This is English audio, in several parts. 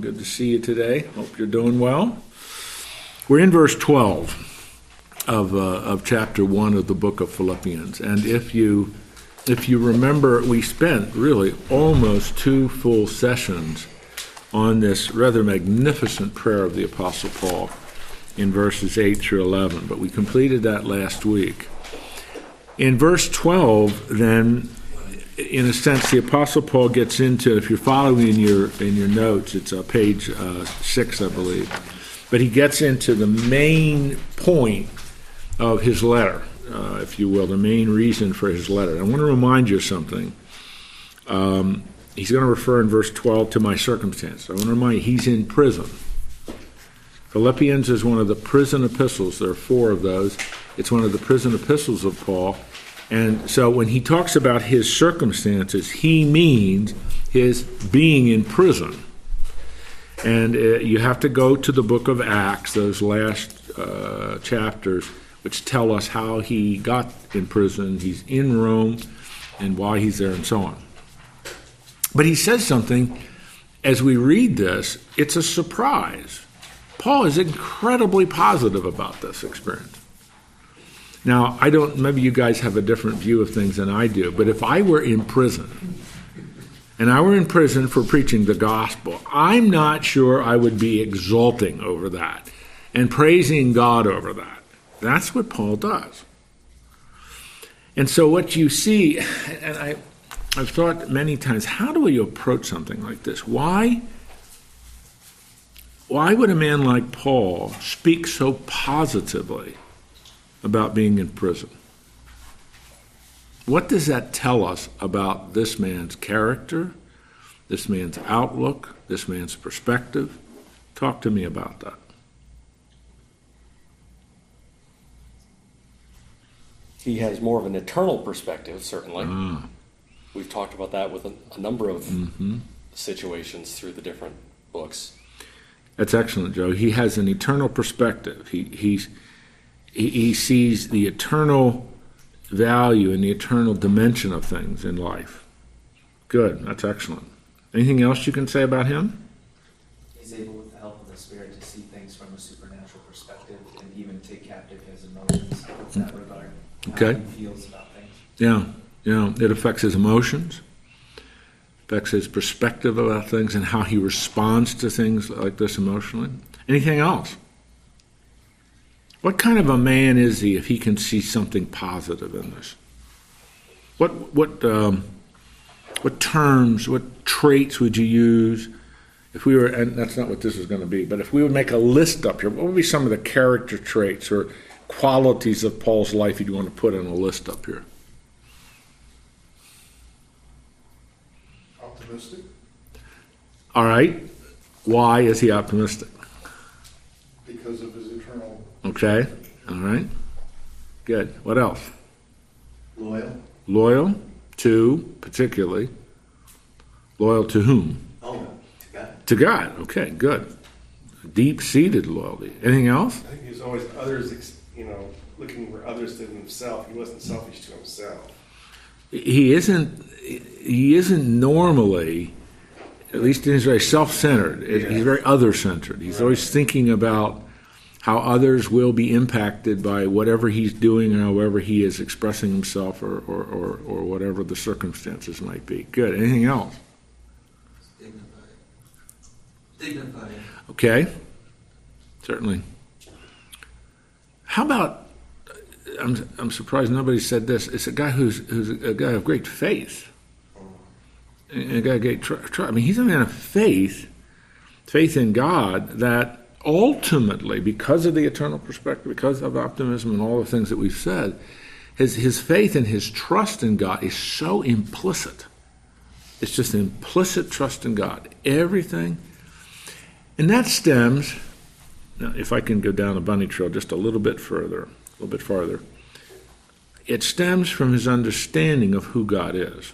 Good to see you today. Hope you're doing well. We're in verse 12 of, uh, of chapter 1 of the book of Philippians. And if you, if you remember, we spent really almost two full sessions on this rather magnificent prayer of the Apostle Paul in verses 8 through 11. But we completed that last week. In verse 12, then, in a sense, the Apostle Paul gets into. If you're following in your in your notes, it's uh, page uh, six, I believe. But he gets into the main point of his letter, uh, if you will, the main reason for his letter. I want to remind you of something. Um, he's going to refer in verse 12 to my circumstance. I want to remind you, he's in prison. Philippians is one of the prison epistles. There are four of those. It's one of the prison epistles of Paul. And so when he talks about his circumstances, he means his being in prison. And uh, you have to go to the book of Acts, those last uh, chapters, which tell us how he got in prison, he's in Rome, and why he's there, and so on. But he says something as we read this, it's a surprise. Paul is incredibly positive about this experience. Now, I don't, maybe you guys have a different view of things than I do, but if I were in prison, and I were in prison for preaching the gospel, I'm not sure I would be exulting over that and praising God over that. That's what Paul does. And so, what you see, and I, I've thought many times, how do we approach something like this? Why? Why would a man like Paul speak so positively about being in prison. What does that tell us about this man's character, this man's outlook, this man's perspective? Talk to me about that. He has more of an eternal perspective, certainly. Mm. We've talked about that with a, a number of mm-hmm. situations through the different books. That's excellent, Joe. He has an eternal perspective. He, he's he, he sees the eternal value and the eternal dimension of things in life. Good, that's excellent. Anything else you can say about him? He's able, with the help of the Spirit, to see things from a supernatural perspective and even take captive his emotions in that regard. Okay. How he feels about things. Yeah, yeah. It affects his emotions, affects his perspective about things, and how he responds to things like this emotionally. Anything else? What kind of a man is he if he can see something positive in this? What what um, what terms, what traits would you use if we were? And that's not what this is going to be. But if we would make a list up here, what would be some of the character traits or qualities of Paul's life you'd want to put in a list up here? Optimistic. All right. Why is he optimistic? Because of his Okay. All right. Good. What else? Loyal. Loyal to, particularly. Loyal to whom? Oh, to God. To God. Okay, good. Deep seated loyalty. Anything else? I think he was always others, you know, looking for others than himself. He wasn't selfish to himself. He isn't. He isn't normally, at least he's very self-centered. Yeah. He's very other-centered. He's right. always thinking about how others will be impacted by whatever he's doing or however he is expressing himself or, or, or, or whatever the circumstances might be. Good. Anything else? Dignified. Dignified. Okay. Certainly. How about? I'm, I'm surprised nobody said this. It's a guy who's, who's a guy of great faith. A guy of great trust. I mean, he's a man of faith, faith in God that ultimately, because of the eternal perspective, because of optimism and all the things that we've said, his, his faith and his trust in God is so implicit. It's just implicit trust in God. Everything. And that stems, now, if I can go down the bunny trail just a little bit further, a little bit farther, it stems from his understanding of who God is.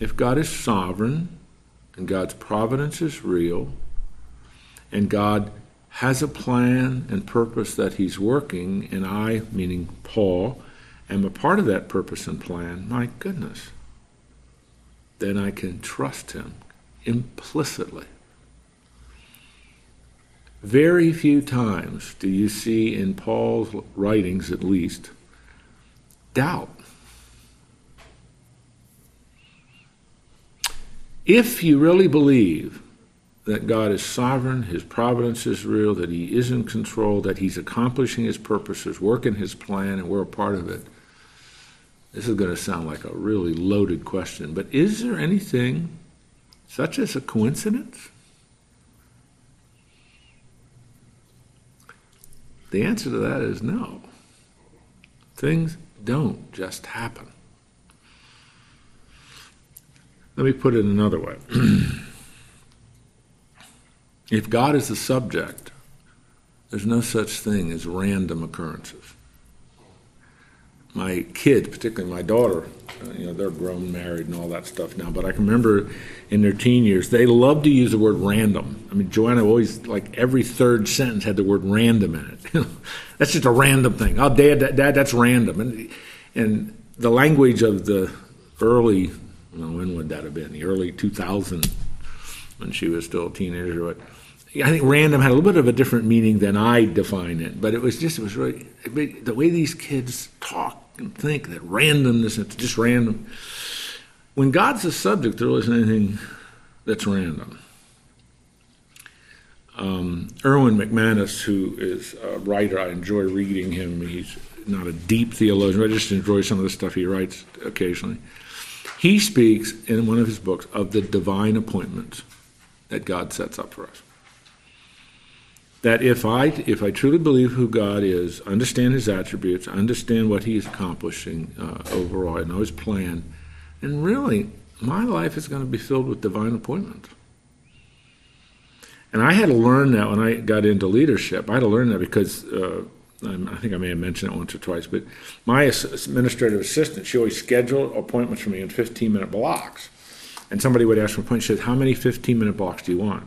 If God is sovereign and God's providence is real, and God has a plan and purpose that He's working, and I, meaning Paul, am a part of that purpose and plan, my goodness, then I can trust Him implicitly. Very few times do you see in Paul's writings, at least, doubt. If you really believe that God is sovereign, His providence is real, that He is in control, that He's accomplishing His purposes, working His plan, and we're a part of it, this is going to sound like a really loaded question, but is there anything such as a coincidence? The answer to that is no. Things don't just happen. Let me put it another way. if God is the subject, there's no such thing as random occurrences my kids, particularly my daughter, uh, you know, they're grown, married, and all that stuff now. But I can remember in their teen years, they loved to use the word random. I mean, Joanna always, like every third sentence had the word random in it. that's just a random thing. Oh, dad, dad, that's random. And, and the language of the early, well, when would that have been? The early 2000s, when she was still a teenager. But I think random had a little bit of a different meaning than I define it, but it was just, it was really, the way these kids talk and think that randomness, it's just random. When God's the subject, there isn't anything that's random. Um, Erwin McManus, who is a writer, I enjoy reading him. He's not a deep theologian, I just enjoy some of the stuff he writes occasionally. He speaks in one of his books of the divine appointments that God sets up for us that if I if I truly believe who God is, understand His attributes, understand what He is accomplishing uh, overall, I know His plan, and really my life is going to be filled with divine appointments. And I had to learn that when I got into leadership. I had to learn that because uh, I think I may have mentioned it once or twice, but my administrative assistant, she always scheduled appointments for me in 15 minute blocks. And somebody would ask for a point, she said, How many 15 minute blocks do you want?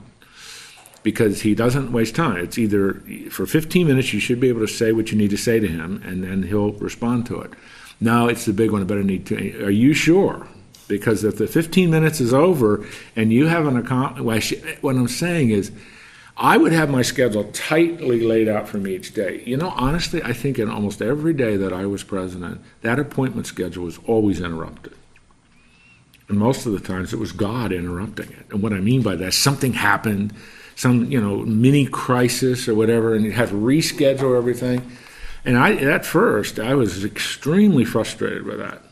Because he doesn't waste time. It's either for 15 minutes you should be able to say what you need to say to him, and then he'll respond to it. Now it's the big one. I better need to. Are you sure? Because if the 15 minutes is over and you haven't accomplished, what I'm saying is, I would have my schedule tightly laid out for me each day. You know, honestly, I think in almost every day that I was president, that appointment schedule was always interrupted. And most of the times it was God interrupting it. And what I mean by that, something happened some you know mini crisis or whatever, and you have to reschedule everything. And I, at first, I was extremely frustrated with that.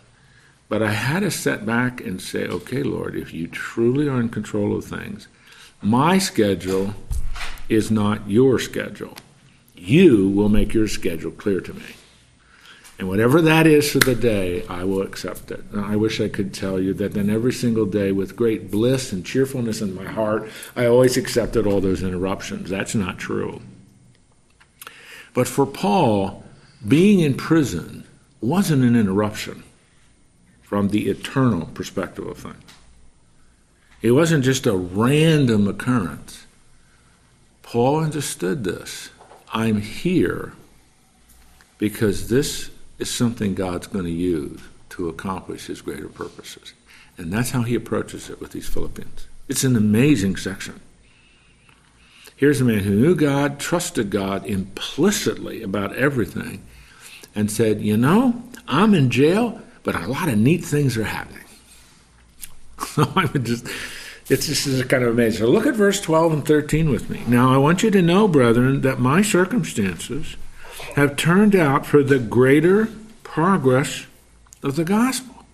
But I had to set back and say, okay, Lord, if you truly are in control of things, my schedule is not your schedule. You will make your schedule clear to me. And whatever that is for the day, I will accept it. And I wish I could tell you that then every single day, with great bliss and cheerfulness in my heart, I always accepted all those interruptions. That's not true. But for Paul, being in prison wasn't an interruption from the eternal perspective of things. It wasn't just a random occurrence. Paul understood this. I'm here because this is something God's going to use to accomplish his greater purposes. And that's how he approaches it with these Philippians. It's an amazing section. Here's a man who knew God, trusted God implicitly about everything, and said, You know, I'm in jail, but a lot of neat things are happening. So I would just, it's just kind of amazing. So look at verse 12 and 13 with me. Now I want you to know, brethren, that my circumstances have turned out for the greater progress of the gospel.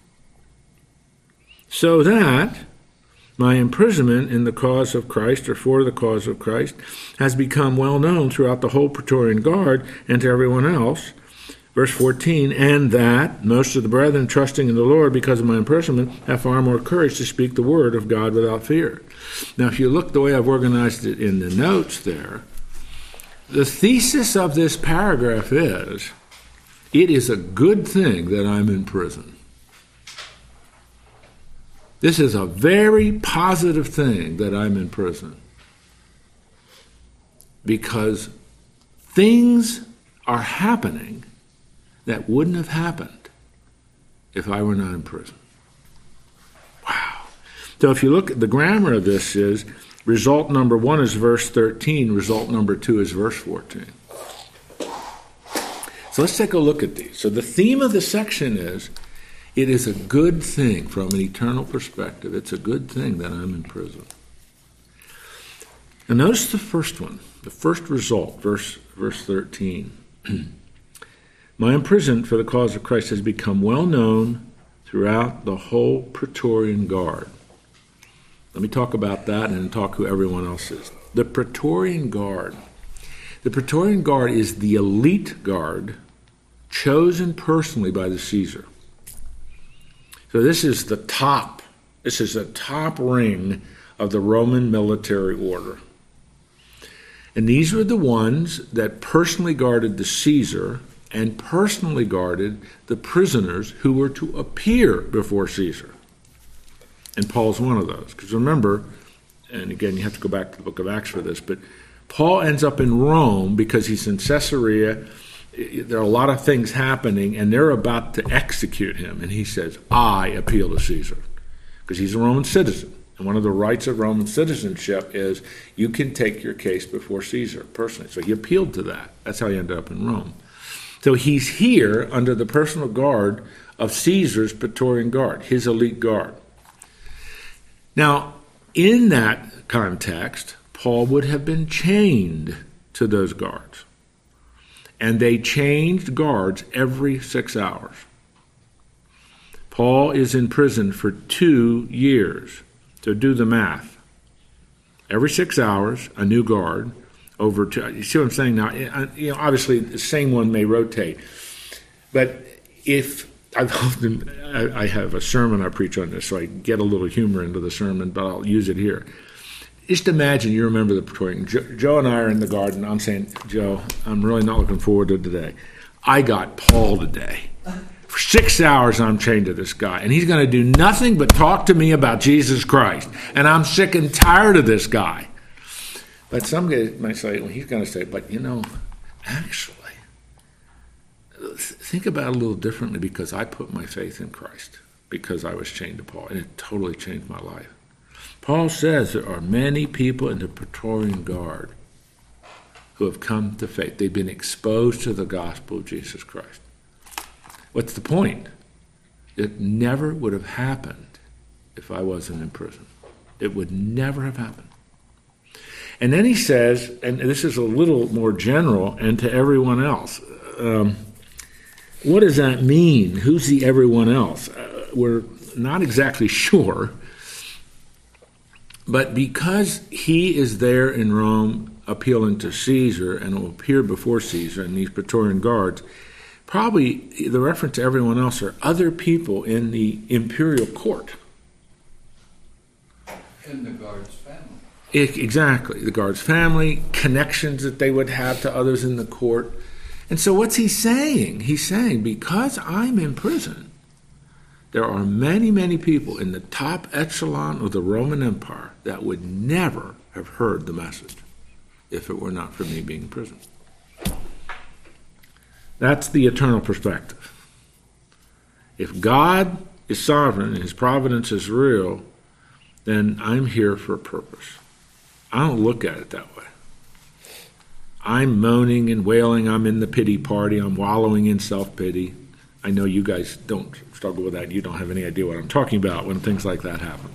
So that my imprisonment in the cause of Christ or for the cause of Christ has become well known throughout the whole Praetorian Guard and to everyone else. Verse 14, and that most of the brethren trusting in the Lord because of my imprisonment have far more courage to speak the word of God without fear. Now, if you look the way I've organized it in the notes there, the thesis of this paragraph is it is a good thing that I'm in prison. This is a very positive thing that I'm in prison because things are happening that wouldn't have happened if I were not in prison. Wow. So if you look at the grammar of this is Result number one is verse 13. Result number two is verse 14. So let's take a look at these. So the theme of the section is it is a good thing from an eternal perspective. It's a good thing that I'm in prison. And notice the first one, the first result, verse, verse 13. My imprisonment for the cause of Christ has become well known throughout the whole Praetorian Guard. Let me talk about that and talk who everyone else is. The Praetorian Guard. The Praetorian Guard is the elite guard chosen personally by the Caesar. So this is the top. This is the top ring of the Roman military order. And these were the ones that personally guarded the Caesar and personally guarded the prisoners who were to appear before Caesar. And Paul's one of those. Because remember, and again, you have to go back to the book of Acts for this, but Paul ends up in Rome because he's in Caesarea. There are a lot of things happening, and they're about to execute him. And he says, I appeal to Caesar. Because he's a Roman citizen. And one of the rights of Roman citizenship is you can take your case before Caesar personally. So he appealed to that. That's how he ended up in Rome. So he's here under the personal guard of Caesar's Praetorian Guard, his elite guard. Now, in that context, Paul would have been chained to those guards. And they changed guards every six hours. Paul is in prison for two years. So do the math. Every six hours, a new guard over to. You see what I'm saying now? You know, obviously the same one may rotate, but if I've often I have a sermon I preach on this, so I get a little humor into the sermon, but I'll use it here. Just imagine you remember the Praetorian. Joe, Joe and I are in the garden. I'm saying, Joe, I'm really not looking forward to today. I got Paul today. For six hours, I'm chained to this guy, and he's going to do nothing but talk to me about Jesus Christ. And I'm sick and tired of this guy. But some guys might say, well, he's going to say, but you know, actually, think about it a little differently because I put my faith in Christ because I was chained to Paul, and it totally changed my life. Paul says there are many people in the Praetorian Guard who have come to faith. They've been exposed to the gospel of Jesus Christ. What's the point? It never would have happened if I wasn't in prison. It would never have happened. And then he says, and this is a little more general, and to everyone else. Um, what does that mean? Who's the everyone else? Uh, we're not exactly sure. But because he is there in Rome appealing to Caesar and will appear before Caesar and these Praetorian guards, probably the reference to everyone else are other people in the imperial court. In the guard's family. exactly. The guard's family, connections that they would have to others in the court. And so, what's he saying? He's saying, because I'm in prison, there are many, many people in the top echelon of the Roman Empire that would never have heard the message if it were not for me being in prison. That's the eternal perspective. If God is sovereign and his providence is real, then I'm here for a purpose. I don't look at it that way. I'm moaning and wailing. I'm in the pity party. I'm wallowing in self pity. I know you guys don't struggle with that. You don't have any idea what I'm talking about when things like that happen.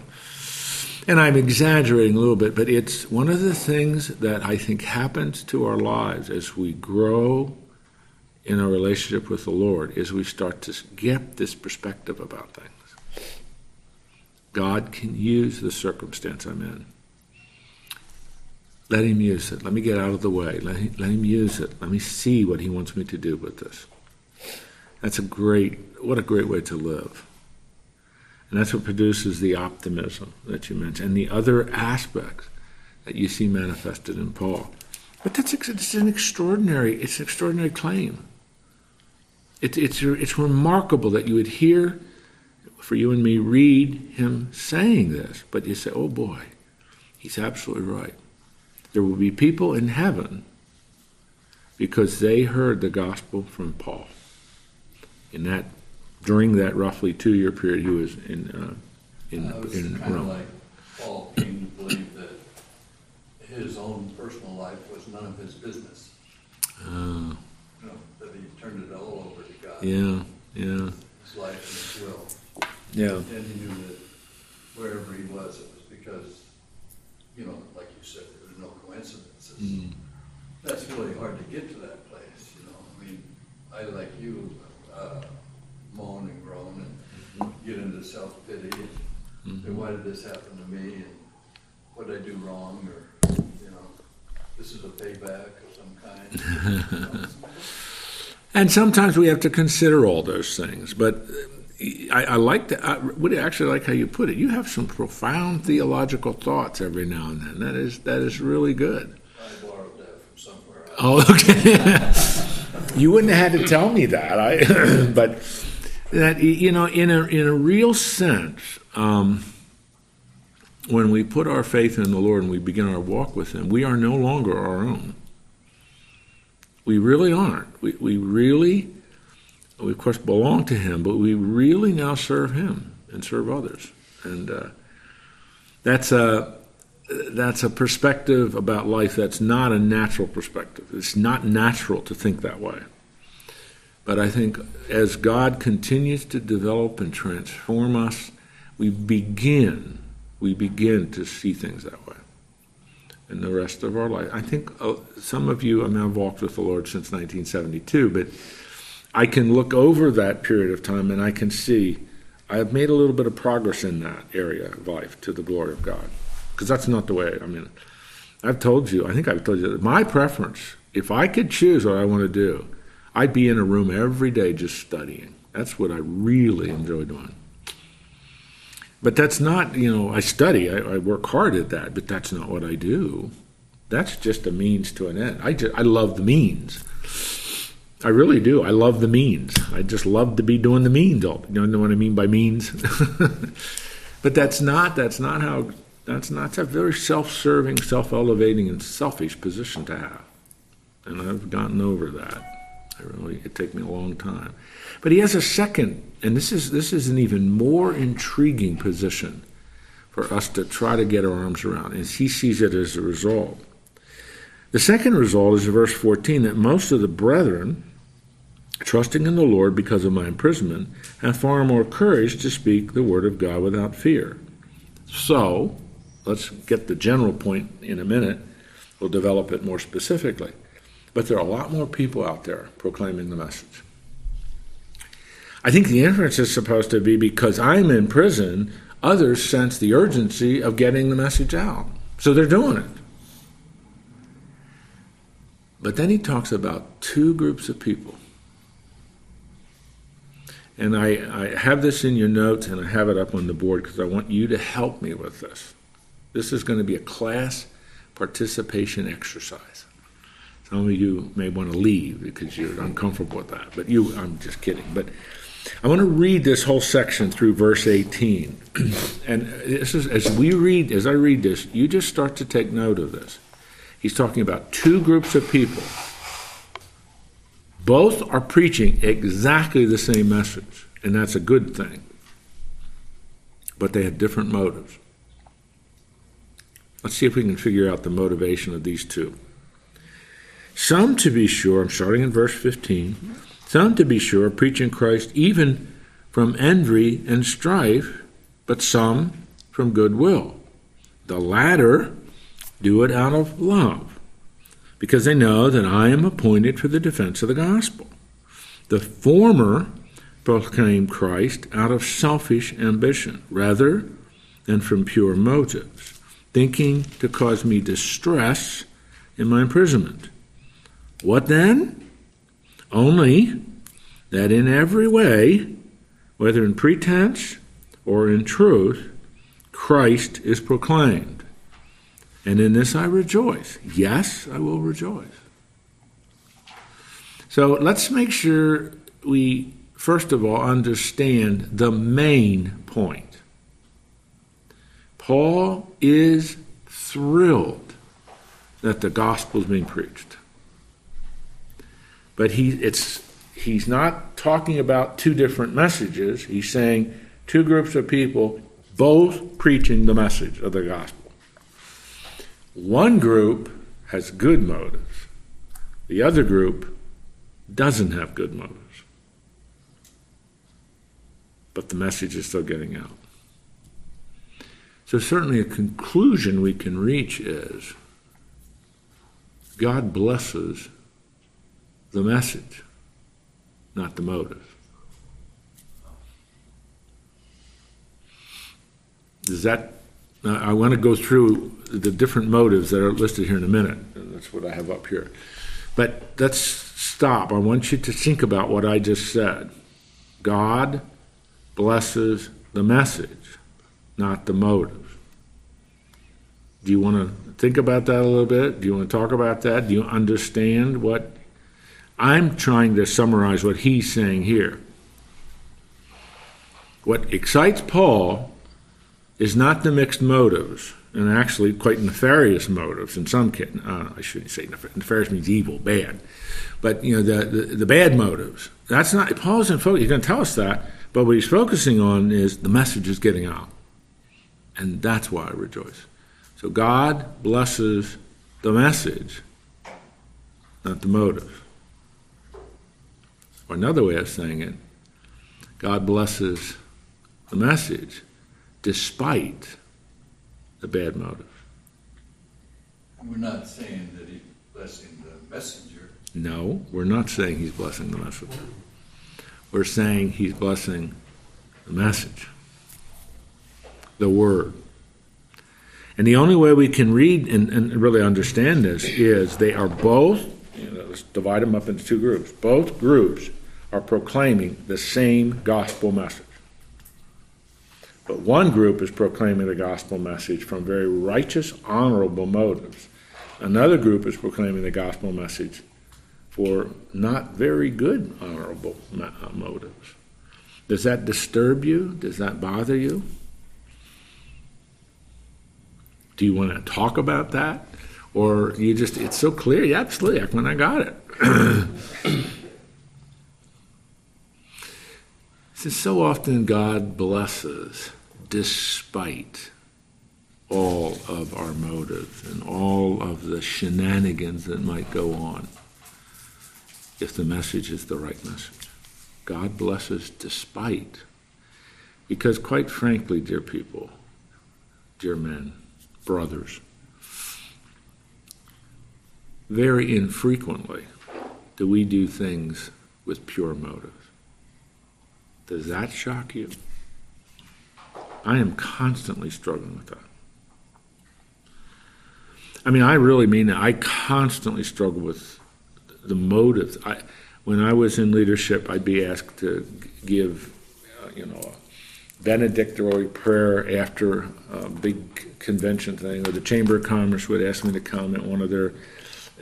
And I'm exaggerating a little bit, but it's one of the things that I think happens to our lives as we grow in our relationship with the Lord is we start to get this perspective about things. God can use the circumstance I'm in. Let him use it. Let me get out of the way. Let him, let him use it. Let me see what he wants me to do with this. That's a great, what a great way to live. And that's what produces the optimism that you mentioned and the other aspects that you see manifested in Paul. But that's it's an extraordinary, it's an extraordinary claim. It, it's, it's remarkable that you would hear, for you and me, read him saying this, but you say, oh boy, he's absolutely right. There will be people in heaven because they heard the gospel from Paul. In that, during that roughly two-year period, he was in uh, in, Uh, was in kind of Rome. like Paul came to believe that his own personal life was none of his business. Oh, You know, that he turned it all over to God. yeah, yeah, His life and his will. yeah. And he knew that wherever he was, it was because, you know, like you said, there was no coincidences. Mm. That's really hard to get to that place, you know. I mean, I, like you, uh, moan and groan and get into self-pity and, and why did this happen to me? And what did I do wrong? Or, you know, this is a payback of some kind. you know. And sometimes we have to consider all those things. But uh, I, I like that. I would actually like how you put it. You have some profound theological thoughts every now and then. That is that is really good. Borrowed that from somewhere else. Oh, okay. you wouldn't have had to tell me that. I, but that you know, in a in a real sense, um, when we put our faith in the Lord and we begin our walk with Him, we are no longer our own. We really aren't. We we really, we of course belong to Him, but we really now serve Him and serve others, and uh, that's a that's a perspective about life that's not a natural perspective. It's not natural to think that way. But I think as God continues to develop and transform us, we begin we begin to see things that way. In the rest of our life, I think uh, some of you, I mean, I've walked with the Lord since 1972, but I can look over that period of time and I can see I have made a little bit of progress in that area of life to the glory of God because that's not the way. I mean, I've told you. I think I've told you my preference. If I could choose what I want to do, I'd be in a room every day just studying. That's what I really enjoy doing. But that's not, you know, I study. I, I work hard at that, but that's not what I do. That's just a means to an end. I just, I love the means. I really do. I love the means. I just love to be doing the means. all- You know what I mean by means? but that's not. That's not how that's not a very self-serving, self-elevating, and selfish position to have. And I've gotten over that. I really it took me a long time. But he has a second, and this is this is an even more intriguing position for us to try to get our arms around, as he sees it as a result. The second result is verse 14 that most of the brethren, trusting in the Lord because of my imprisonment, have far more courage to speak the word of God without fear. So, let's get the general point in a minute. We'll develop it more specifically. But there are a lot more people out there proclaiming the message. I think the inference is supposed to be because I'm in prison, others sense the urgency of getting the message out. So they're doing it. But then he talks about two groups of people. And I, I have this in your notes and I have it up on the board because I want you to help me with this. This is going to be a class participation exercise. Some of you may want to leave because you're uncomfortable with that, but you, I'm just kidding. But I want to read this whole section through verse 18. and this is, as we read, as I read this, you just start to take note of this. He's talking about two groups of people. Both are preaching exactly the same message, and that's a good thing. But they have different motives. Let's see if we can figure out the motivation of these two. Some, to be sure, I'm starting in verse 15, some, to be sure, preaching Christ even from envy and strife, but some from goodwill. The latter do it out of love, because they know that I am appointed for the defense of the gospel. The former proclaim Christ out of selfish ambition rather than from pure motives, thinking to cause me distress in my imprisonment. What then? Only that in every way, whether in pretense or in truth, Christ is proclaimed. And in this I rejoice. Yes, I will rejoice. So let's make sure we, first of all, understand the main point. Paul is thrilled that the gospel is being preached. But he, it's, he's not talking about two different messages. He's saying two groups of people both preaching the message of the gospel. One group has good motives, the other group doesn't have good motives. But the message is still getting out. So, certainly, a conclusion we can reach is God blesses the message, not the motive. Does that? I want to go through the different motives that are listed here in a minute. That's what I have up here. But let's stop. I want you to think about what I just said. God blesses the message, not the motive. Do you want to think about that a little bit? Do you want to talk about that? Do you understand what I'm trying to summarize what he's saying here? What excites Paul is not the mixed motives, and actually quite nefarious motives in some cases. Uh, I shouldn't say nefarious. Nefarious means evil, bad. But you know the, the, the bad motives. That's not Paul's in focus. He's going to tell us that, but what he's focusing on is the message is getting out, and that's why I rejoice. So God blesses the message, not the motive. Or another way of saying it, God blesses the message despite the bad motive. We're not saying that he's blessing the messenger. No, we're not saying he's blessing the messenger. We're saying he's blessing the message, the word. And the only way we can read and, and really understand this is they are both, you know, let's divide them up into two groups. Both groups are proclaiming the same gospel message. But one group is proclaiming the gospel message from very righteous, honorable motives. Another group is proclaiming the gospel message for not very good, honorable uh, motives. Does that disturb you? Does that bother you? Do you want to talk about that? Or you just, it's so clear, yeah, absolutely, when I got it. Since so often God blesses despite all of our motives and all of the shenanigans that might go on if the message is the right message. God blesses despite. Because, quite frankly, dear people, dear men, brothers. Very infrequently do we do things with pure motives. Does that shock you? I am constantly struggling with that. I mean, I really mean that. I constantly struggle with the motives. I, when I was in leadership, I'd be asked to give, uh, you know, benedictory prayer after a big convention thing, or the Chamber of Commerce would ask me to come at one of their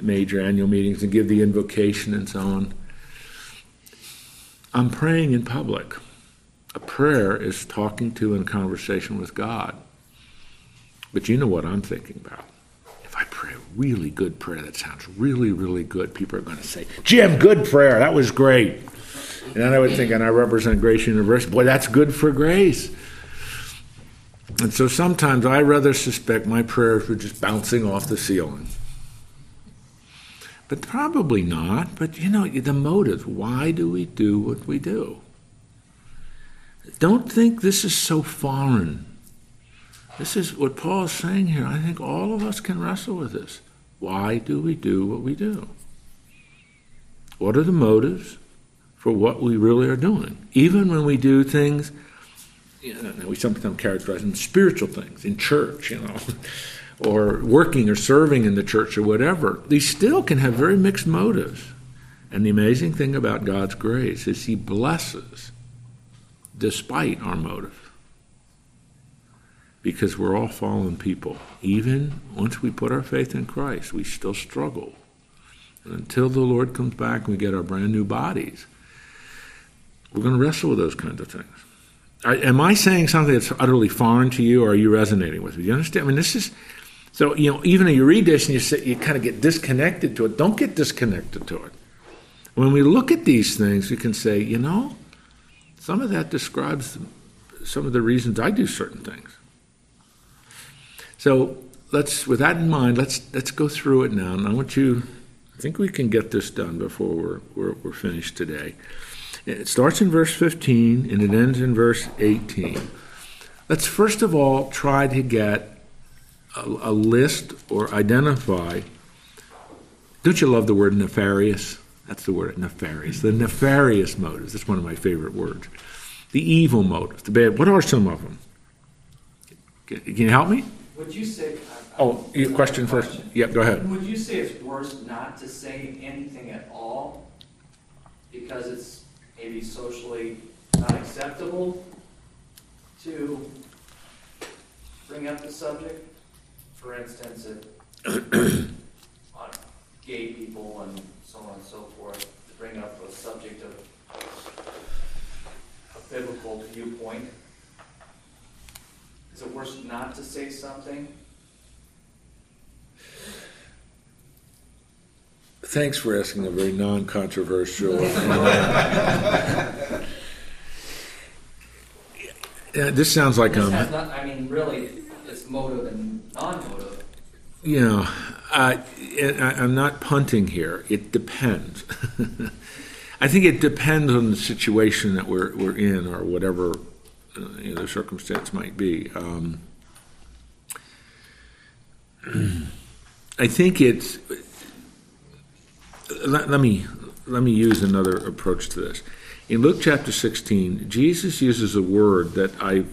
major annual meetings and give the invocation and so on. I'm praying in public. A prayer is talking to and conversation with God. But you know what I'm thinking about. If I pray a really good prayer that sounds really, really good, people are going to say, Jim, good prayer. That was great. And then I would think, and I represent Grace University, boy, that's good for Grace. And so sometimes I rather suspect my prayers were just bouncing off the ceiling. But probably not. But you know, the motive why do we do what we do? Don't think this is so foreign. This is what Paul is saying here. I think all of us can wrestle with this. Why do we do what we do? What are the motives? For what we really are doing. Even when we do things, you know, we sometimes characterize them spiritual things in church, you know, or working or serving in the church or whatever, these still can have very mixed motives. And the amazing thing about God's grace is He blesses despite our motive. Because we're all fallen people. Even once we put our faith in Christ, we still struggle. And until the Lord comes back and we get our brand new bodies, we're going to wrestle with those kinds of things. I, am I saying something that's utterly foreign to you, or are you resonating with me? You understand? I mean, this is so. You know, even if you read this and you say, you kind of get disconnected to it. Don't get disconnected to it. When we look at these things, we can say, you know, some of that describes some of the reasons I do certain things. So let's, with that in mind, let's, let's go through it now. And I want you, I think we can get this done before we're, we're, we're finished today. It starts in verse 15 and it ends in verse 18. Let's first of all try to get a, a list or identify. Don't you love the word nefarious? That's the word, nefarious. The nefarious motives. That's one of my favorite words. The evil motives, the bad. What are some of them? Can can you help me? Would you say? Oh, your question first. Yep, go ahead. Would you say it's worse not to say anything at all? Because it's maybe socially not acceptable to bring up the subject? For instance, if on gay people and so on and so forth, to bring up a subject of a biblical viewpoint. Is it worse not to say something? Thanks for asking a very non-controversial. Yeah, this sounds like This um, not, I mean, really, it's motive and non-motive. you know, I, I, I'm not punting here. It depends. I think it depends on the situation that we're we're in, or whatever uh, you know, the circumstance might be. Um, I think it's. Let, let me let me use another approach to this. In Luke chapter 16, Jesus uses a word that I've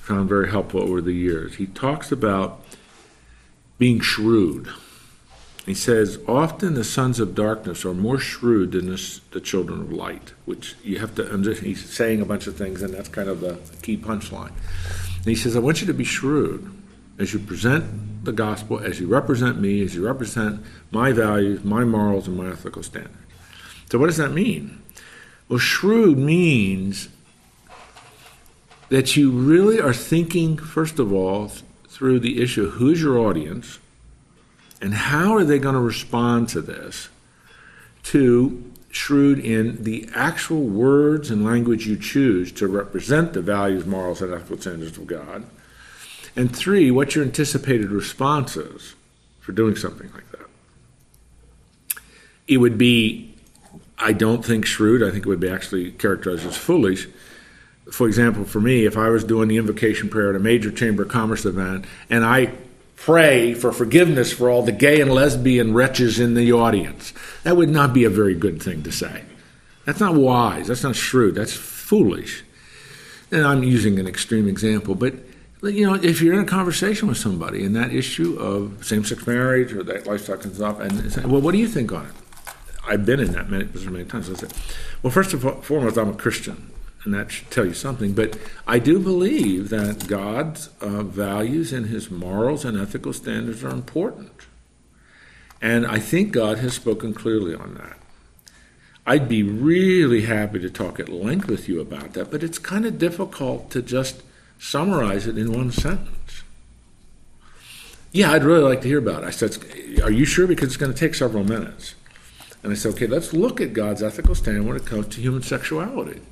found very helpful over the years. He talks about being shrewd. He says, Often the sons of darkness are more shrewd than the, the children of light, which you have to understand. He's saying a bunch of things, and that's kind of the key punchline. And he says, I want you to be shrewd as you present the gospel, as you represent me, as you represent my values, my morals, and my ethical standards. So, what does that mean? Well, shrewd means that you really are thinking, first of all, through the issue of who's your audience and how are they going to respond to this. to shrewd in the actual words and language you choose to represent the values, morals, and ethical standards of God. And three, what your anticipated response is for doing something like that. It would be I don't think shrewd. I think it would be actually characterized as foolish. For example, for me, if I was doing the invocation prayer at a major Chamber of Commerce event and I pray for forgiveness for all the gay and lesbian wretches in the audience, that would not be a very good thing to say. That's not wise. That's not shrewd. That's foolish. And I'm using an extreme example, but you know, if you're in a conversation with somebody and that issue of same-sex marriage or that lifestyle comes up, and say, well, what do you think on it? I've been in that many, many times. I said, well, first all, foremost, I'm a Christian, and that should tell you something. But I do believe that God's uh, values and His morals and ethical standards are important, and I think God has spoken clearly on that. I'd be really happy to talk at length with you about that, but it's kind of difficult to just summarize it in one sentence. Yeah, I'd really like to hear about it. I said, Are you sure? Because it's going to take several minutes. And I said, okay, let's look at God's ethical standard when it comes to human sexuality.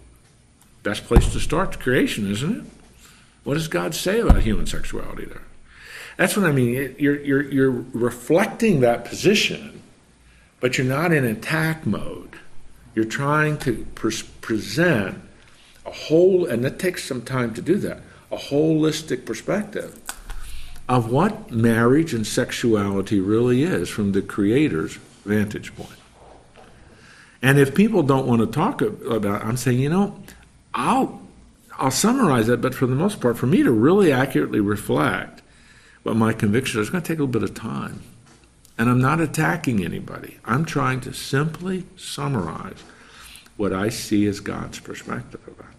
Best place to start creation, isn't it? What does God say about human sexuality there? That's what I mean. You're, you're, you're reflecting that position, but you're not in attack mode. You're trying to pre- present a whole, and it takes some time to do that, a holistic perspective of what marriage and sexuality really is from the Creator's vantage point. And if people don't want to talk about I'm saying, you know, I'll I'll summarize it, but for the most part, for me to really accurately reflect what my conviction is, going to take a little bit of time. And I'm not attacking anybody. I'm trying to simply summarize what I see as God's perspective about.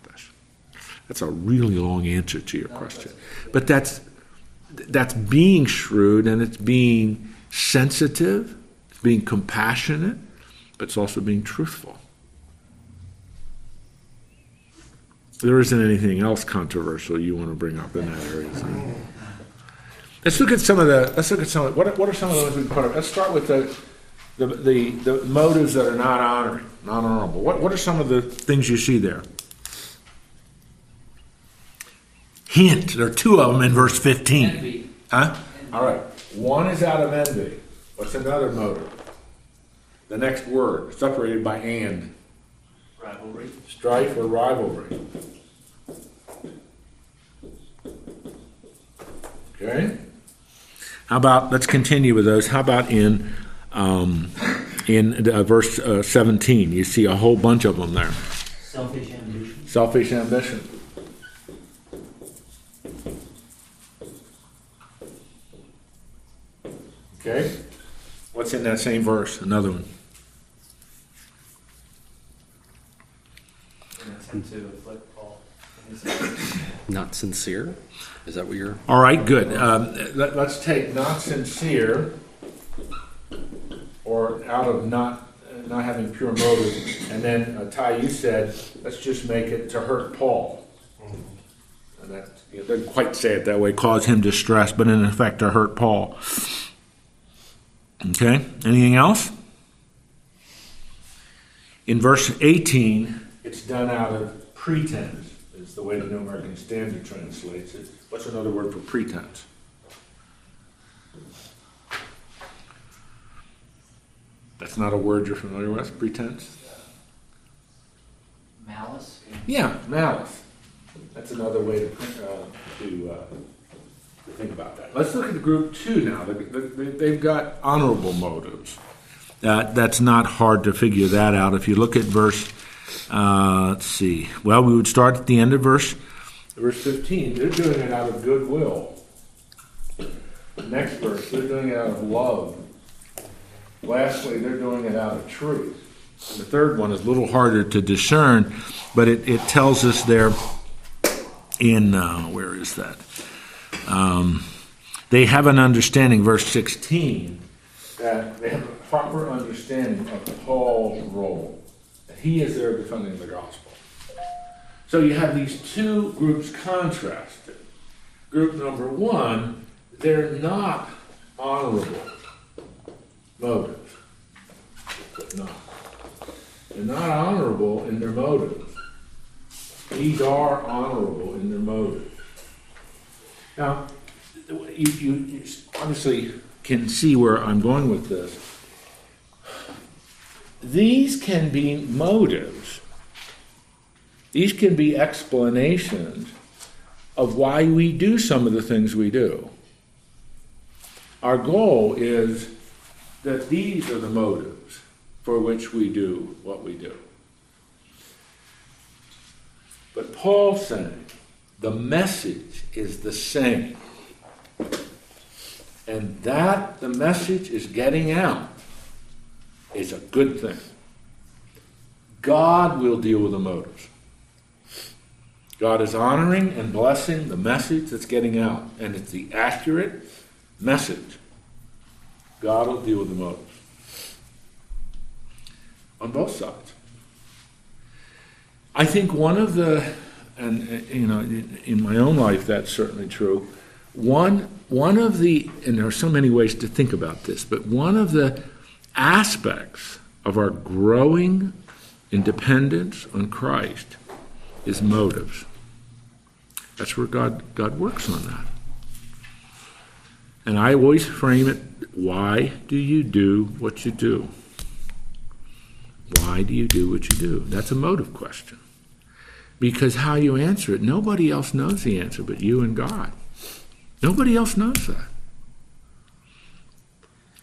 That's a really long answer to your question. But that's that's being shrewd and it's being sensitive, it's being compassionate, but it's also being truthful. There isn't anything else controversial you want to bring up in that area. Let's look at some of the. Let's look at some. Of, what, are, what are some of those we put up? Let's start with the, the the the motives that are not honoring, not honorable. What what are some of the things you see there? Hint. There are two of them in verse fifteen. Envy. Huh? Envy. All right. One is out of envy. What's another motive? The next word, separated by and. Rivalry. Strife or rivalry. Okay. How about let's continue with those. How about in um, in uh, verse uh, 17? You see a whole bunch of them there. Selfish ambition. Selfish ambition. Okay. What's in that same verse? Another one. An attempt to afflict Paul. Not sincere? Is that what you're? All right, good. Um, let, us take not sincere or out of not not having pure motive, and then uh, Ty, you said let's just make it to hurt Paul. And that you know, doesn't quite say it that way, cause him distress, but in effect to hurt Paul. Okay. Anything else? In verse 18, it's done out of pretense. Is the way the New American Standard translates it. What's another word for pretense? That's not a word you're familiar with, pretense? Malice. Yeah, malice. That's another way to, uh, to, uh, think about that. Let's look at group two now. They- they- They've got honorable motives. Uh, that's not hard to figure that out. If you look at verse, uh, let's see. Well, we would start at the end of verse, verse 15. They're doing it out of goodwill. The next verse, they're doing it out of love. Lastly, they're doing it out of truth. And the third one is a little harder to discern, but it, it tells us there in, uh, where is that? Um, they have an understanding, verse 16, that they have a proper understanding of Paul's role. That he is there defending the gospel. So you have these two groups contrasted. Group number one, they're not honorable motives. But not. They're not honorable in their motives. These are honorable in their motives. Now, you, you, you obviously can see where I'm going with this. These can be motives. These can be explanations of why we do some of the things we do. Our goal is that these are the motives for which we do what we do. But Paul's saying the message is the same. And that the message is getting out is a good thing. God will deal with the motives. God is honoring and blessing the message that's getting out, and it's the accurate message. God will deal with the motives on both sides. I think one of the, and uh, you know, in, my own life that's certainly true. One, one of the, and there are so many ways to think about this, but one of the aspects of our growing independence on Christ is motives. That's where God, God works on that. And I always frame it why do you do what you do? Why do you do what you do? That's a motive question. Because how you answer it, nobody else knows the answer but you and God. Nobody else knows that.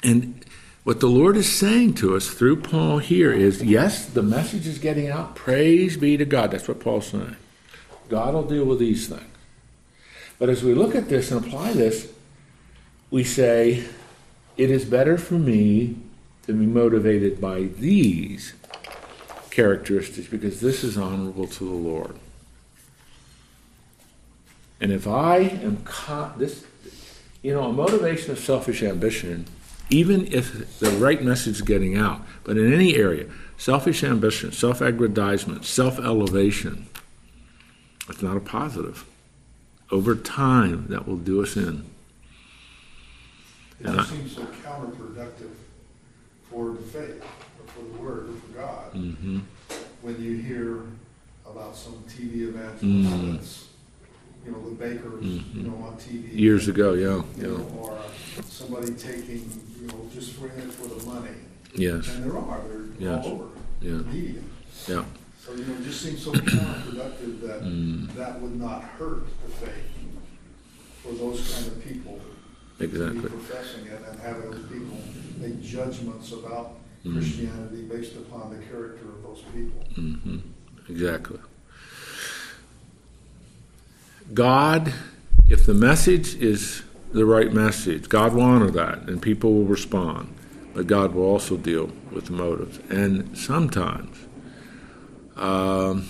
And what the Lord is saying to us through Paul here is yes, the message is getting out. Praise be to God. That's what Paul's saying. God will deal with these things. But as we look at this and apply this, we say, it is better for me to be motivated by these characteristics because this is honorable to the Lord. And if I am con- this, you know, a motivation of selfish ambition, even if the right message is getting out, but in any area, selfish ambition, self-aggrandizement, self-elevation, it's not a positive. Over time, that will do us in. It And just I- seems so counterproductive for the faith, for the word, or for God. Mhm. When you hear about some TV Mm. evangelist that's you know, the Bakkers, you know, on TV. Mm-hmm. Years ago, yeah, You yeah, know, or somebody taking, you know, just for it for the money. yes, And there are, they're Yes. all over Yeah. media. yeah, So, you know, it just seems so counterproductive that Mm. that would not hurt the faith for those kind of people to be exactly. professing it and having those people make judgments about Mm. Christianity based upon the character of those people. hmm Exactly. God, if the message is the right message, God will honor that and people will respond. But God will also deal with the motives. And sometimes um,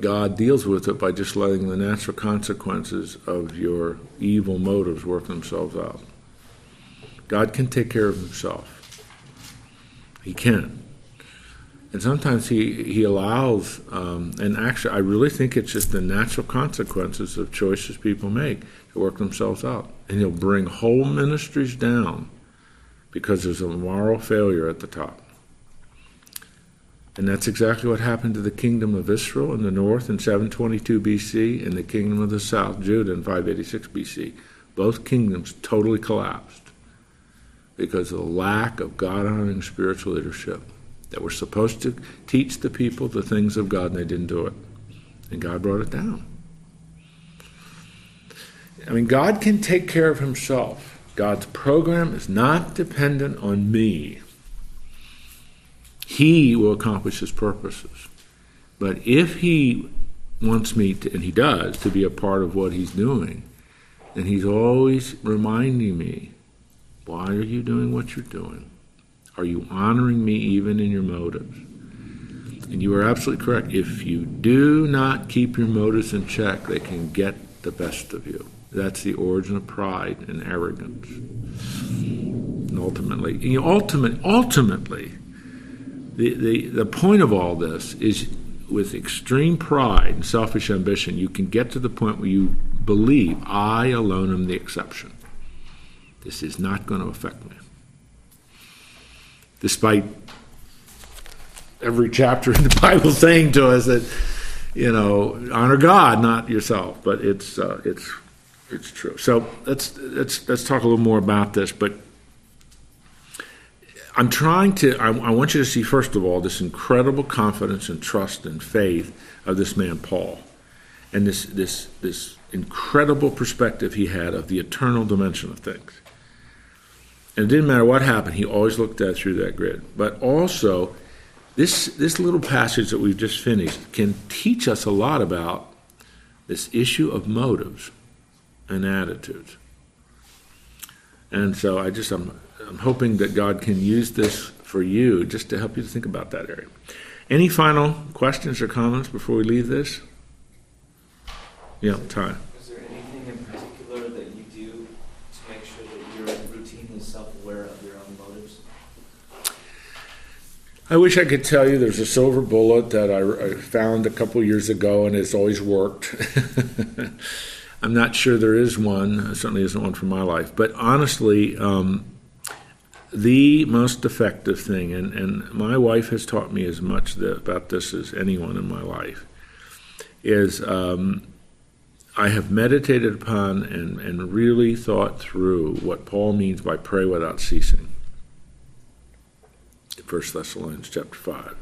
God deals with it by just letting the natural consequences of your evil motives work themselves out. God can take care of himself. He can. And sometimes he, he allows, um, and actually, I really think it's just the natural consequences of choices people make to work themselves out. And he'll bring whole ministries down because there's a moral failure at the top. And that's exactly what happened to the kingdom of Israel in the north in 722 BC and the kingdom of the south, Judah, in 586 BC. Both kingdoms totally collapsed because of the lack of God honoring spiritual leadership that were supposed to teach the people the things of God, and they didn't do it. And God brought it down. I mean, God can take care of himself. God's program is not dependent on me. He will accomplish his purposes. But if he wants me to, and he does, to be a part of what he's doing, then he's always reminding me why are you doing what you're doing? Are you honoring me even in your motives? And you are absolutely correct. If you do not keep your motives in check, they can get the best of you. That's the origin of pride and arrogance. And ultimately, you ultimate, ultimately, the, the, the point of all this is with extreme pride and selfish ambition, you can get to the point where you believe, I alone am the exception. This is not going to affect me. Despite every chapter in the Bible saying to us that, you know, honor God, not yourself. But it's uh, it's it's true. So let's let's let's talk a little more about this. But I'm trying to. I, I want you to see first of all this incredible confidence and trust and faith of this man Paul, and this this this incredible perspective he had of the eternal dimension of things. And it didn't matter what happened; he always looked at through that grid. But also, this this little passage that we've just finished can teach us a lot about this issue of motives and attitudes. And so I just I'm I'm hoping that God can use this for you just to help you to think about that area. Any final questions or comments before we leave this? Yeah, Ty. Is there anything in particular that you do to make sure that you're routinely self-aware of your own motives? I wish I could tell you there's a silver bullet that I, I found a couple years ago and it's always worked. I'm not sure there is one. Certainly isn't one for my life. But honestly, um, the most effective thing, and, and my wife has taught me as much that, about this as anyone in my life, is um, I have meditated upon and, and really thought through what Paul means by pray without ceasing. 1 Thessalonians chapter 5.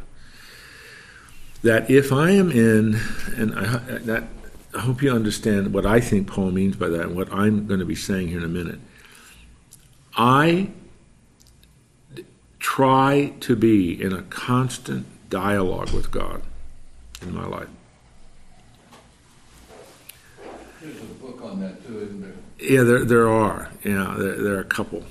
That if I am in, and I, that, I hope you understand what I think Paul means by that and what I'm going to be saying here in a minute. I try to be in a constant dialogue with God in my life. There's a book on that too, isn't there? Yeah, there there are. Yeah, there, there are a couple,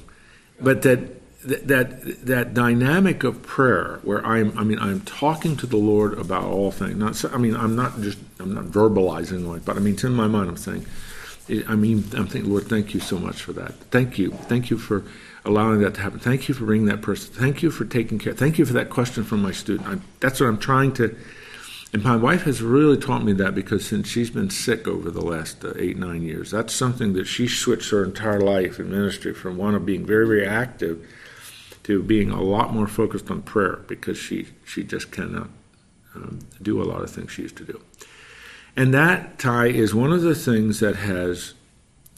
but that that that dynamic of prayer, where I'm, I mean, I'm talking to the Lord about all things. Not, I mean, I'm not just, I'm not verbalizing like, but I mean, it's in my mind. I'm saying, I mean, I'm thinking, Lord, thank you so much for that. Thank you, thank you for allowing that to happen. Thank you for bringing that person. Thank you for taking care. Thank you for that question from my student. I, that's what I'm trying to. And my wife has really taught me that because since she's been sick over the last uh, eight, nine years, that's something that she switched her entire life in ministry from one of being very, very active to being a lot more focused on prayer because she, she just cannot um, do a lot of things she used to do. And that, Ty, is one of the things that has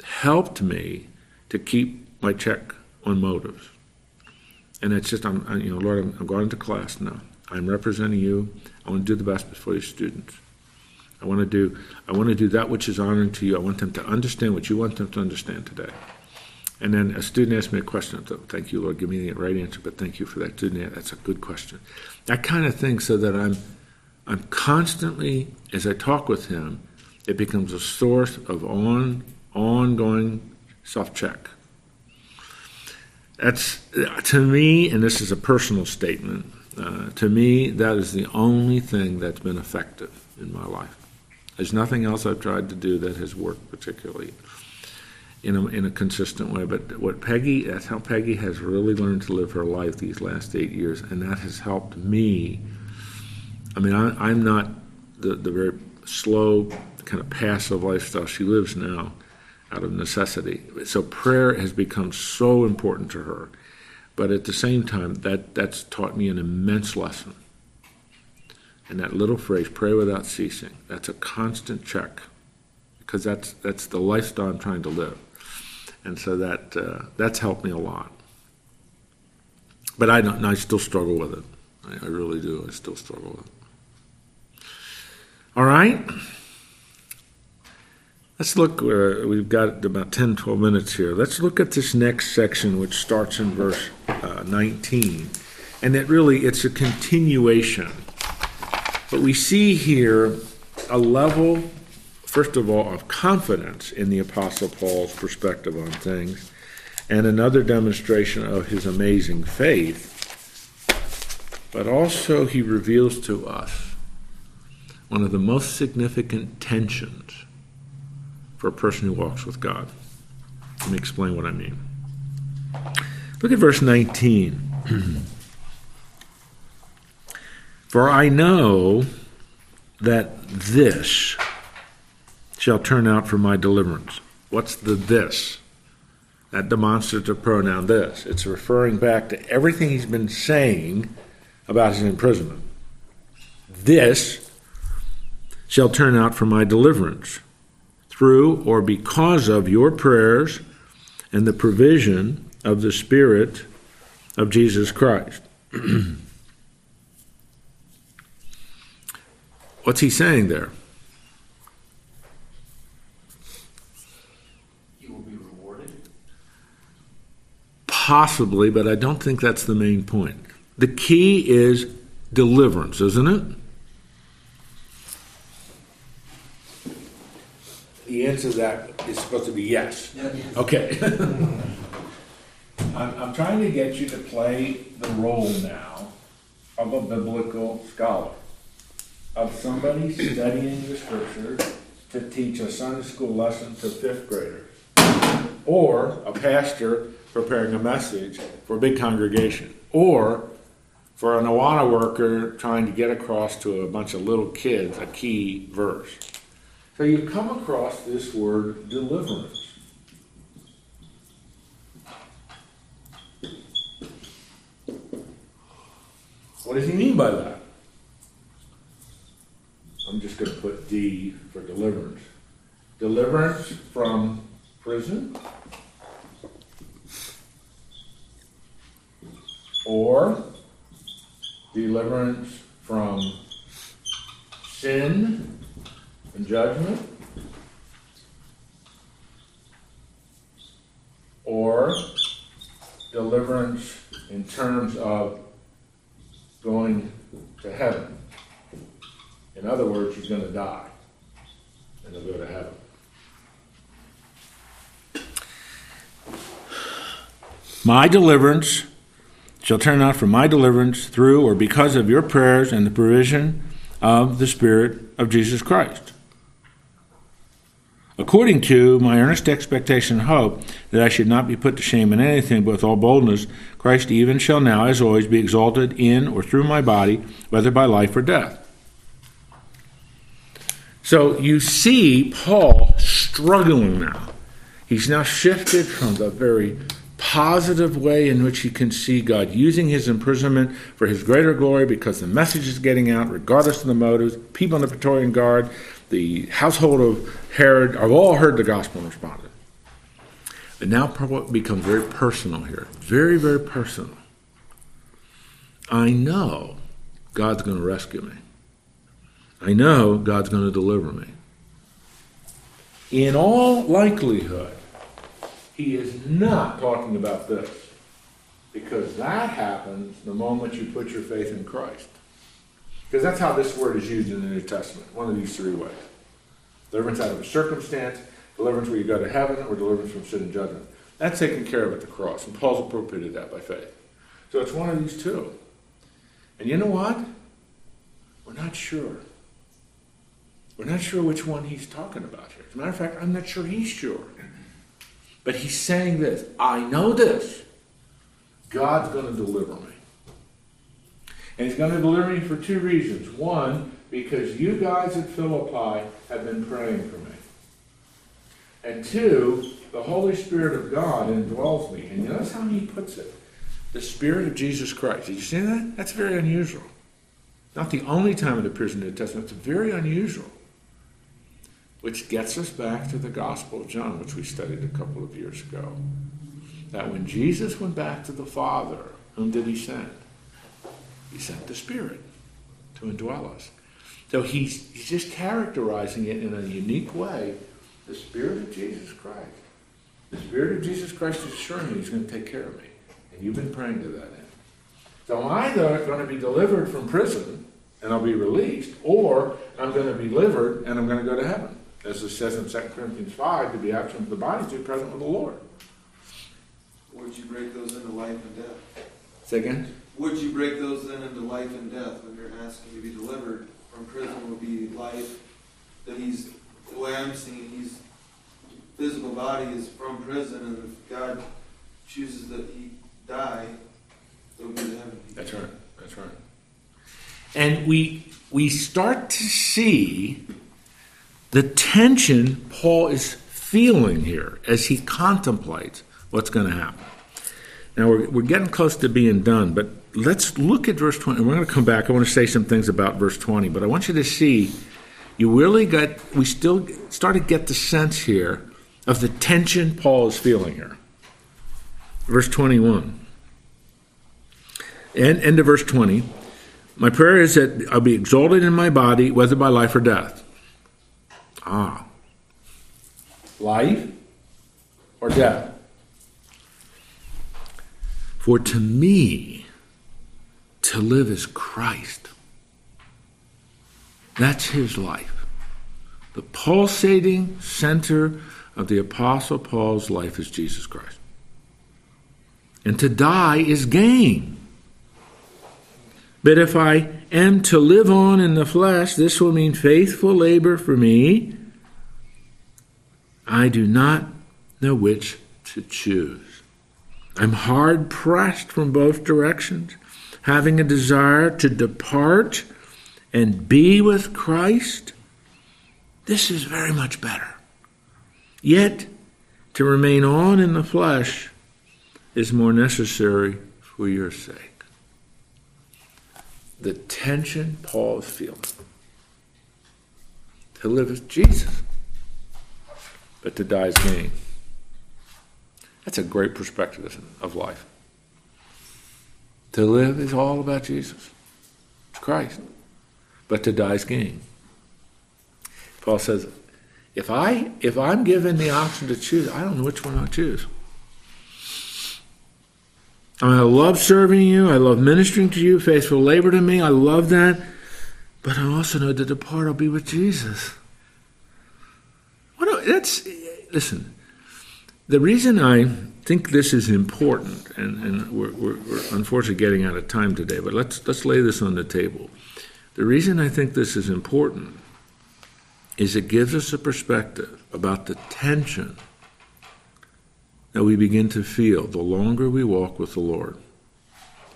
helped me to keep my check on motives. And it's just, I'm, you know, Lord, I'm, I'm going into class now. I'm representing you. I want to do the best for your students. I want to do, I want to do that which is honoring to you. I want them to understand what you want them to understand today. And then a student asked me a question. Thank you, Lord, give me the right answer, but thank you for that student. That's a good question. That kind of thing, so that I'm, I'm constantly, as I talk with him, it becomes a source of on, ongoing self-check. That's to me, and this is a personal statement. Uh, to me, that is the only thing that's been effective in my life. There's nothing else I've tried to do that has worked particularly in a, in a consistent way. But what Peggy, that's how Peggy has really learned to live her life these last eight years, and that has helped me. I mean, I, I'm not the, the very slow, kind of passive lifestyle she lives now out of necessity. So prayer has become so important to her. But at the same time, that, that's taught me an immense lesson. And that little phrase, pray without ceasing, that's a constant check because that's, that's the lifestyle I'm trying to live. And so that, uh, that's helped me a lot. But I, don't, I still struggle with it. I, I really do. I still struggle with it. All right. Let's look, uh, we've got about 10, 12 minutes here. Let's look at this next section, which starts in verse uh, 19. And it really, it's a continuation. But we see here a level, first of all, of confidence in the Apostle Paul's perspective on things, and another demonstration of his amazing faith. But also, he reveals to us one of the most significant tensions for a person who walks with God. Let me explain what I mean. Look at verse 19. For I know that this shall turn out for my deliverance. What's the this? That demonstrative pronoun this. It's referring back to everything he's been saying about his imprisonment. This shall turn out for my deliverance through or because of your prayers and the provision of the Spirit of Jesus Christ. What's he saying there? You will be rewarded. Possibly, but I don't think that's the main point. The key is deliverance, isn't it? The answer to that is supposed to be yes. Okay. I'm, I'm trying to get you to play the role now of a biblical scholar, of somebody studying the scriptures to teach a Sunday school lesson to fifth graders, or a pastor preparing a message for a big congregation, or for an Awana worker trying to get across to a bunch of little kids a key verse. So you come across this word deliverance. What does he mean by that? I'm just going to put D for deliverance. Deliverance from prison or deliverance from sin and judgment, or deliverance in terms of going to heaven. In other words, he's going to die and he'll go to heaven. My deliverance shall turn out for my deliverance through or because of your prayers and the provision of the Spirit of Jesus Christ. According to my earnest expectation and hope that I should not be put to shame in anything, but with all boldness, Christ even shall now, as always, be exalted in or through my body, whether by life or death. So you see Paul struggling now. He's now shifted from the very positive way in which he can see God using his imprisonment for his greater glory because the message is getting out, regardless of the motives. People in the Praetorian Guard, the household of Herod have all heard the gospel and responded. But now becomes very personal here. Very, very personal. I know God's going to rescue me. I know God's going to deliver me. In all likelihood, he is not talking about this because that happens the moment you put your faith in Christ. Because that's how this word is used in the New Testament, one of these three ways deliverance out of a circumstance, deliverance where you go to heaven, or deliverance from sin and judgment. That's taken care of at the cross, and Paul's appropriated that by faith. So it's one of these two. And you know what? We're not sure. We're not sure which one he's talking about here. As a matter of fact, I'm not sure he's sure. But he's saying this I know this. God's going to deliver me. And he's going to deliver me for two reasons. One, because you guys at Philippi have been praying for me. And two, the Holy Spirit of God indwells me. And notice how he puts it the Spirit of Jesus Christ. Did you see that? That's very unusual. Not the only time it appears in the New Testament, it's very unusual. Which gets us back to the Gospel of John, which we studied a couple of years ago. That when Jesus went back to the Father, whom did he send? He sent the Spirit to indwell us. So he's, he's just characterizing it in a unique way the Spirit of Jesus Christ. The Spirit of Jesus Christ is assuring me he's going to take care of me. And you've been praying to that end. So I'm either going to be delivered from prison and I'll be released, or I'm going to be delivered and I'm going to go to heaven. As it says in 2 Corinthians 5, to be absent from the body to be present with the Lord. Would you break those into life and death? Say again? Would you break those then into life and death when you're asking to be delivered from prison would be life that he's the way I'm seeing he's physical body is from prison and if God chooses that he die, it'll be to heaven. That's right. That's right. And we we start to see the tension Paul is feeling here as he contemplates what's going to happen. Now we're, we're getting close to being done, but let's look at verse 20. We're going to come back. I want to say some things about verse 20, but I want you to see you really got, we still start to get the sense here of the tension Paul is feeling here. Verse 21. And end of verse 20. My prayer is that I'll be exalted in my body, whether by life or death. Ah. Life or death? For to me, to live is Christ. That's his life. The pulsating center of the Apostle Paul's life is Jesus Christ. And to die is gain. But if I am to live on in the flesh, this will mean faithful labor for me. I do not know which to choose. I'm hard pressed from both directions, having a desire to depart and be with Christ. This is very much better. Yet, to remain on in the flesh is more necessary for your sake the tension Paul is feeling. To live as Jesus, but to die is gain. That's a great perspective of life. To live is all about Jesus. Christ. But to die is gain. Paul says, if I if I'm given the option to choose, I don't know which one I'll choose. I, mean, I love serving you. I love ministering to you. Faithful labor to me. I love that. But I also know to depart, I'll be with Jesus. What? That's listen. The reason I think this is important, and, and we're, we're, we're unfortunately getting out of time today, but let's let's lay this on the table. The reason I think this is important is it gives us a perspective about the tension that we begin to feel the longer we walk with the Lord.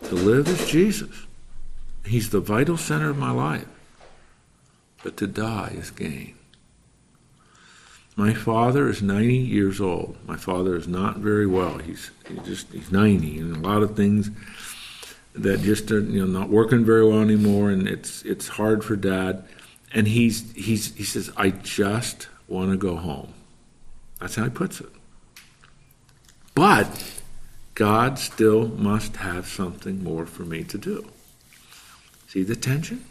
To live is Jesus. He's the vital center of my life. But to die is gain. My father is 90 years old. My father is not very well. He's, just he's 90 and a lot of things that just are you know not working very well anymore and it's it's hard for dad And he's, he's, he says, I just want to go home. That's how he puts it. But God still must have something more for me to do. See the tension?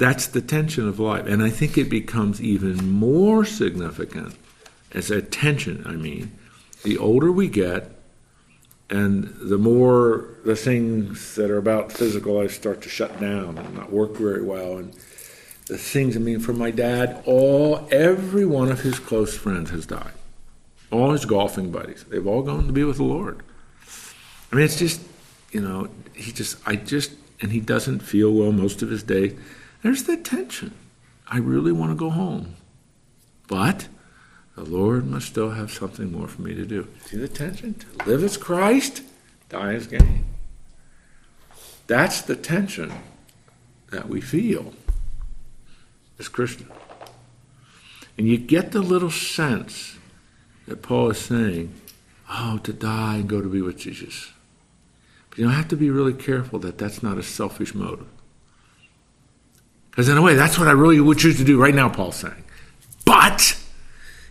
That's the tension of life. And I think it becomes even more significant as a tension, I mean, the older we get and the more the things that are about physical life start to shut down and not work very well. And the things i mean for my dad all every one of his close friends has died. All his golfing buddies. They've all gone to be with the lord. I mean it's just you know he just i just and he doesn't feel well most of his day there's that tension i really want to go home but the Lord must still have something more for me to do. See the tension? To live as Christ, die as gain. That's the tension that we feel as Christians. And you get the little sense that Paul is saying, oh, to die and go to be with Jesus. But you have to be really careful that that's not a selfish motive. Because in a way, that's what I really would choose to do right now, Paul's saying. But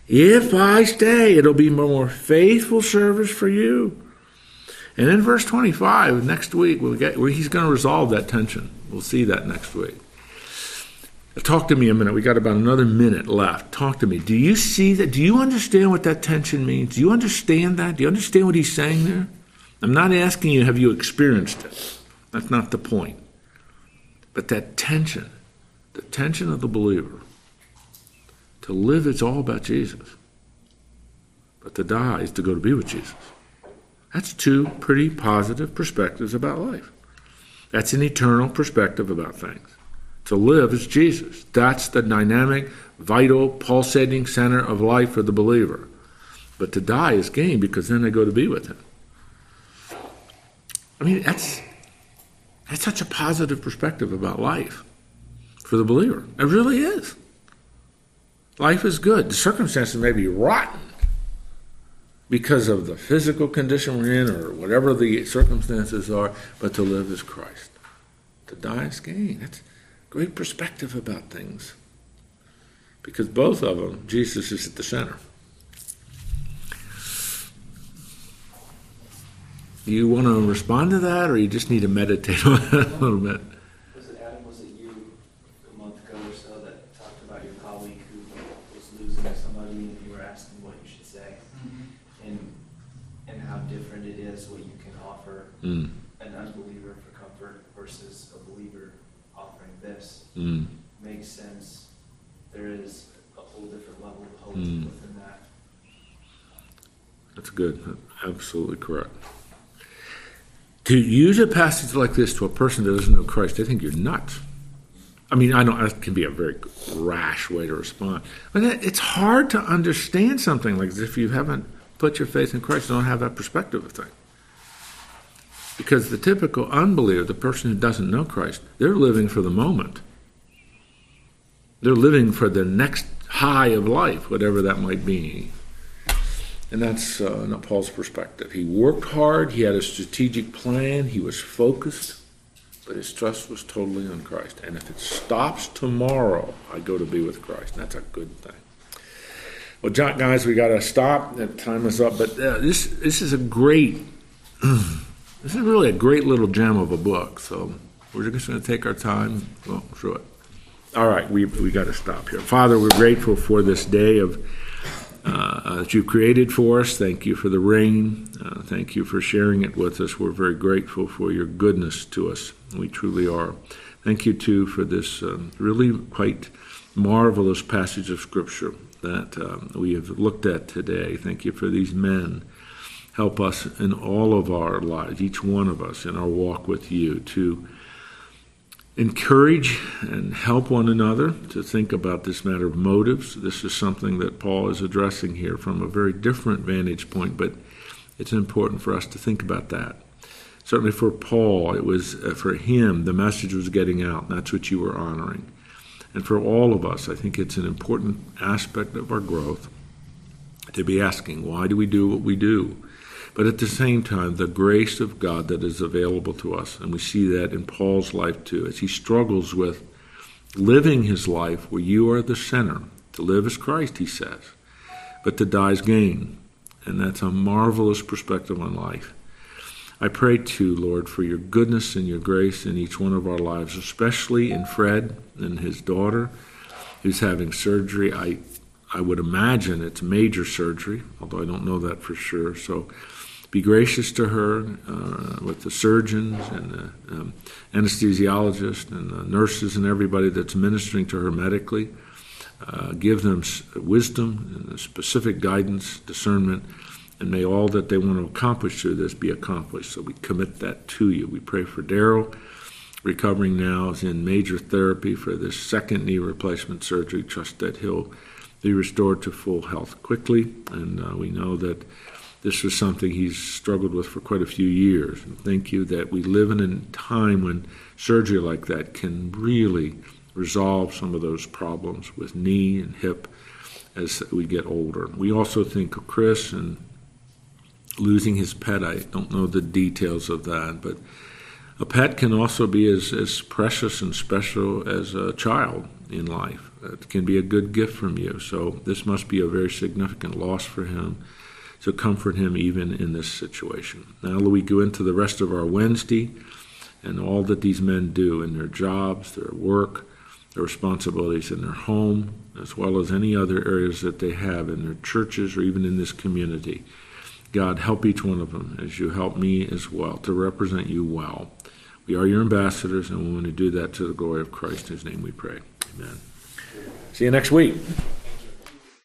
if I stay, it'll be more faithful service for you. And in verse 25, next week, we'll get, he's going to resolve that tension. We'll see that next week. Talk to me a minute. We got about another minute left. Talk to me. Do you see that? Do you understand what that tension means? Do you understand that? Do you understand what he's saying there? I'm not asking you, have you experienced it? That's not the point. But that tension, the tension of the believer, to live, it's all about Jesus. But to die is to go to be with Jesus. That's two pretty positive perspectives about life. That's an eternal perspective about things. To live is Jesus. That's the dynamic, vital, pulsating center of life for the believer. But to die is gain because then they go to be with Him. I mean, that's that's such a positive perspective about life for the believer. It really is. Life is good. The circumstances may be rotten because of the physical condition we're in or whatever the circumstances are, but to live is Christ. To die is gain. That's great perspective about things. Because both of them, Jesus is at the center. You want to respond to that, or you just need to meditate on it a little bit? Was it Adam, was it you a month ago or so that talked about your colleague who was losing somebody and you were asking what you should say? And, and how different it is what you can offer Mm, an unbeliever for comfort versus a believer offering this. mm, Makes sense. There is a whole different level of hope Mm. within that. that's good. Absolutely correct. To use a passage like this to a person that doesn't know Christ, I think you're nuts. I mean, I know that can be a very rash way to respond, but it- it's hard to understand something like this if you haven't put your faith in Christ and don't have that perspective of things. Because the typical unbeliever, the person who doesn't know Christ, they're living for the moment. They're living for the next high of life, whatever that might be. And that's uh, not Paul's perspective. He worked hard, he had a strategic plan, he was focused, but his trust was totally on Christ. And if it stops tomorrow, I go to be with Christ. That's a good thing. Well, John, guys, we got to stop. That time is up. But uh, this this is a great, this is really a great little gem of a book. So we're just going to take our time, through it. All right, we we got to stop here. Father, we're grateful for this day of uh, that you've created for us. Thank you for the rain. Uh, thank you for sharing it with us. We're very grateful for your goodness to us. We truly are. Thank you, too, for this um, really quite marvelous passage of Scripture that um, we have looked at today. Thank you for these men. Help us in all of our lives, each one of us in our walk with you, to encourage and help one another to think about this matter of motives. This is something that Paul is addressing here from a very different vantage point, but it's important for us to think about that. Certainly for Paul, it was uh, for him, the message was getting out. And that's what you were honoring. And for all of us, I think it's an important aspect of our growth to be asking, why do we do what we do? But at the same time, the grace of God that is available to us. And we see that in Paul's life too, as he struggles with living his life where you are the center. To live as Christ, he says, but to die is gain. And that's a marvelous perspective on life. I pray too, Lord, for your goodness and your grace in each one of our lives, especially in Fred and his daughter who's having surgery. I I would imagine it's major surgery, although I don't know that for sure. So be gracious to her uh, with the surgeons and the um, anesthesiologist and the nurses and everybody that's ministering to her medically. Uh, give them wisdom and specific guidance, discernment, and may all that they want to accomplish through this be accomplished. So we commit that to you. We pray for Daryl, recovering now, is in major therapy for this second knee replacement surgery. Trust that he'll be restored to full health quickly, and uh, we know that this was something he's struggled with for quite a few years. And thank you that we live in a time when surgery like that can really resolve some of those problems with knee and hip as we get older. We also think of Chris and losing his pet. I don't know the details of that, but a pet can also be as, as precious and special as a child in life. It can be a good gift from you. So this must be a very significant loss for him. So comfort him even in this situation. Now we go into the rest of our Wednesday and all that these men do in their jobs, their work, their responsibilities in their home, as well as any other areas that they have in their churches or even in this community. God, help each one of them as you help me as well to represent you well. We are your ambassadors, and we want to do that to the glory of Christ. In his name we pray. Amen. See you next week.